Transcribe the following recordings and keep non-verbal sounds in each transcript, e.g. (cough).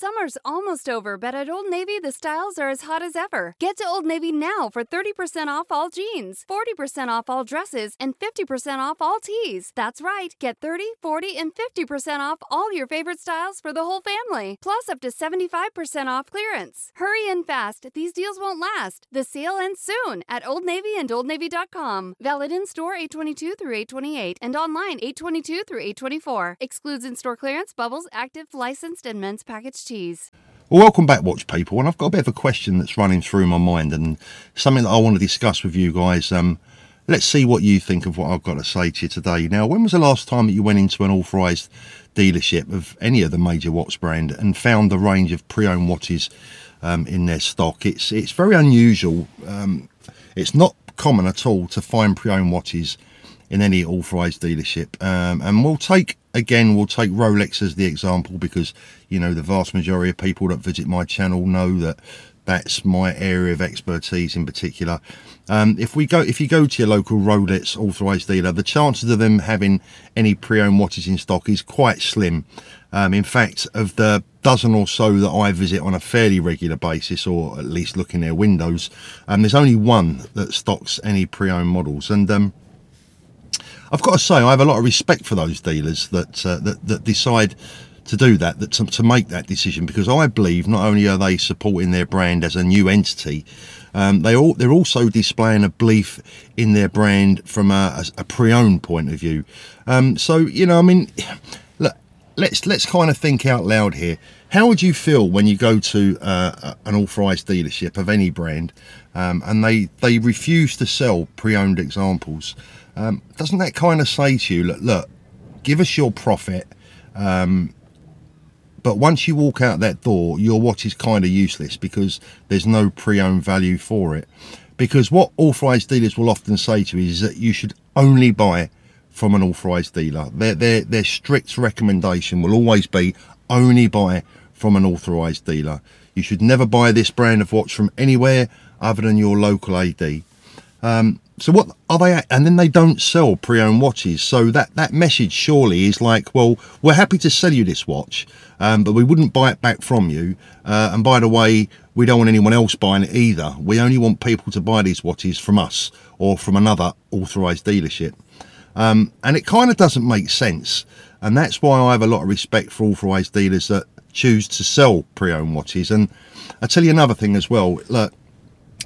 Summer's almost over, but at Old Navy, the styles are as hot as ever. Get to Old Navy now for 30% off all jeans, 40% off all dresses, and 50% off all tees. That's right, get 30, 40, and 50% off all your favorite styles for the whole family, plus up to 75% off clearance. Hurry in fast, these deals won't last. The sale ends soon at Old Navy and OldNavy.com. Valid in store 822 through 828 and online 822 through 824. Excludes in store clearance, bubbles, active, licensed, and men's package tees. Well, welcome back, Watch People. And I've got a bit of a question that's running through my mind and something that I want to discuss with you guys. Um, let's see what you think of what I've got to say to you today. Now, when was the last time that you went into an authorised dealership of any of the major watch brand and found the range of pre-owned watches um, in their stock? It's it's very unusual. Um, it's not common at all to find pre-owned watches in any authorised dealership. Um, and we'll take again, we'll take Rolex as the example because you know the vast majority of people that visit my channel know that that's my area of expertise in particular. Um, if we go, if you go to your local Rolex authorised dealer, the chances of them having any pre-owned watches in stock is quite slim. Um, in fact, of the dozen or so that I visit on a fairly regular basis, or at least look in their windows, um, there's only one that stocks any pre-owned models. And um, I've got to say, I have a lot of respect for those dealers that uh, that, that decide to do that, that to, to, make that decision, because I believe not only are they supporting their brand as a new entity, um, they all they're also displaying a belief in their brand from a, a, pre-owned point of view. Um, so you know, I mean, let's let's kind of think out loud here. How would you feel when you go to uh, an authorised dealership of any brand, um, and they they refuse to sell pre-owned examples? Um, doesn't that kind of say to you, look, look, give us your profit, um, but once you walk out that door, your watch is kind of useless because there's no pre-owned value for it. Because what authorised dealers will often say to you is that you should only buy from an authorised dealer. Their, their, their strict recommendation will always be only buy from an authorised dealer. You should never buy this brand of watch from anywhere other than your local AD. Um, so what are they at? And then they don't sell pre-owned watches. So that, that message surely is like, well, we're happy to sell you this watch, um, but we wouldn't buy it back from you. Uh, and by the way, we don't want anyone else buying it either. We only want people to buy these watches from us or from another authorised dealership. Um, and it kind of doesn't make sense. And that's why I have a lot of respect for authorised dealers that choose to sell pre-owned watches. And I tell you another thing as well. Look,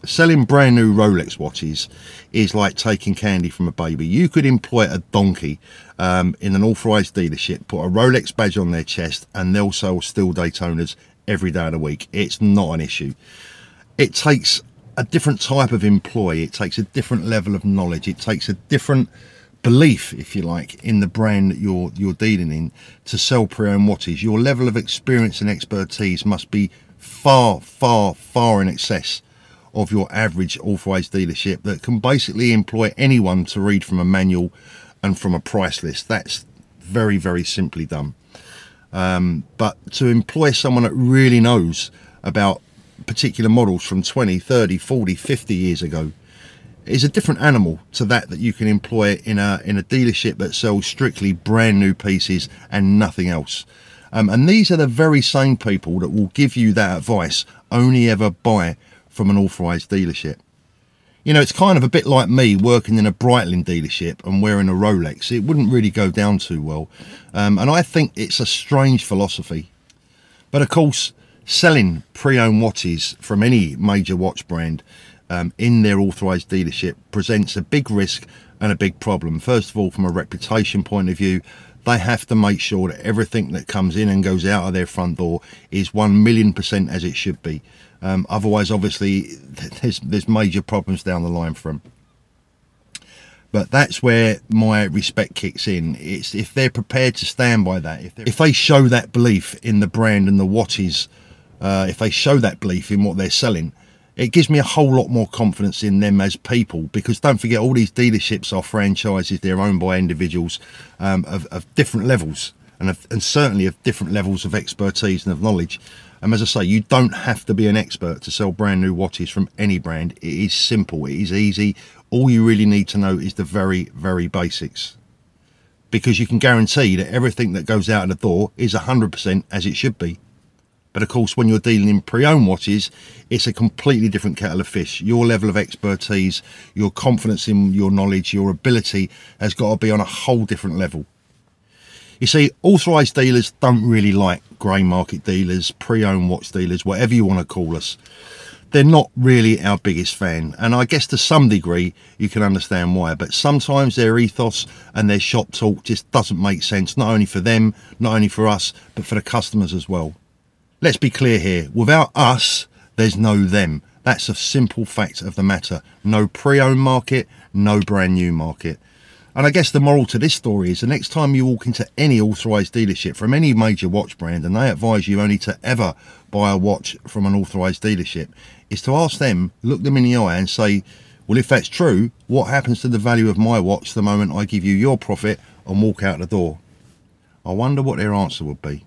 selling brand new Rolex watches is like taking candy from a baby. You could employ a donkey um, in an authorised dealership, put a Rolex badge on their chest, and they'll sell steel Daytonas every day of the week. It's not an issue. It takes a different type of employee. It takes a different level of knowledge. It takes a different belief, if you like, in the brand that you're you're dealing in to sell pre-owned watches. Your level of experience and expertise must be far, far, far in excess of your average authorised dealership that can basically employ anyone to read from a manual and from a price list. That's very, very simply done. Um, but to employ someone that really knows about particular models from 20, 30, 40, 50 years ago is a different animal to that that you can employ in a in a dealership that sells strictly brand new pieces and nothing else. Um, and these are the very same people that will give you that advice. Only ever buy from an authorised dealership. You know, it's kind of a bit like me working in a Breitling dealership and wearing a Rolex. It wouldn't really go down too well. Um, and I think it's a strange philosophy. But of course, selling pre-owned watches from any major watch brand um, in their authorised dealership presents a big risk and a big problem. First of all, from a reputation point of view, they have to make sure that everything that comes in and goes out of their front door is 1 million percent as it should be. Um, otherwise, obviously, (laughs) there's, there's major problems down the line for them. But that's where my respect kicks in. It's if they're prepared to stand by that, if, if they show that belief in the brand and the what is, uh, if they show that belief in what they're selling, it gives me a whole lot more confidence in them as people because don't forget all these dealerships are franchises they're owned by individuals um, of, of, different levels and, of, and certainly of different levels of expertise and of knowledge. And as I say you don't have to be an expert to sell brand new watches from any brand. It is simple it is easy. All you really need to know is the very very basics because you can guarantee that everything that goes out of the door is 100% as it should be But of course, when you're dealing in pre-owned watches, it's a completely different kettle of fish. Your level of expertise, your confidence in your knowledge, your ability has got to be on a whole different level. You see, authorised dealers don't really like grey market dealers, pre-owned watch dealers, whatever you want to call us. They're not really our biggest fan, and I guess to some degree you can understand why. But sometimes their ethos and their shop talk just doesn't make sense, not only for them, not only for us, but for the customers as well. Let's be clear here without us, there's no them. That's a simple fact of the matter. No pre owned market, no brand new market. And I guess the moral to this story is the next time you walk into any authorised dealership from any major watch brand and they advise you only to ever buy a watch from an authorised dealership, is to ask them, look them in the eye and say, well, if that's true, what happens to the value of my watch the moment I give you your profit and walk out the door? I wonder what their answer would be.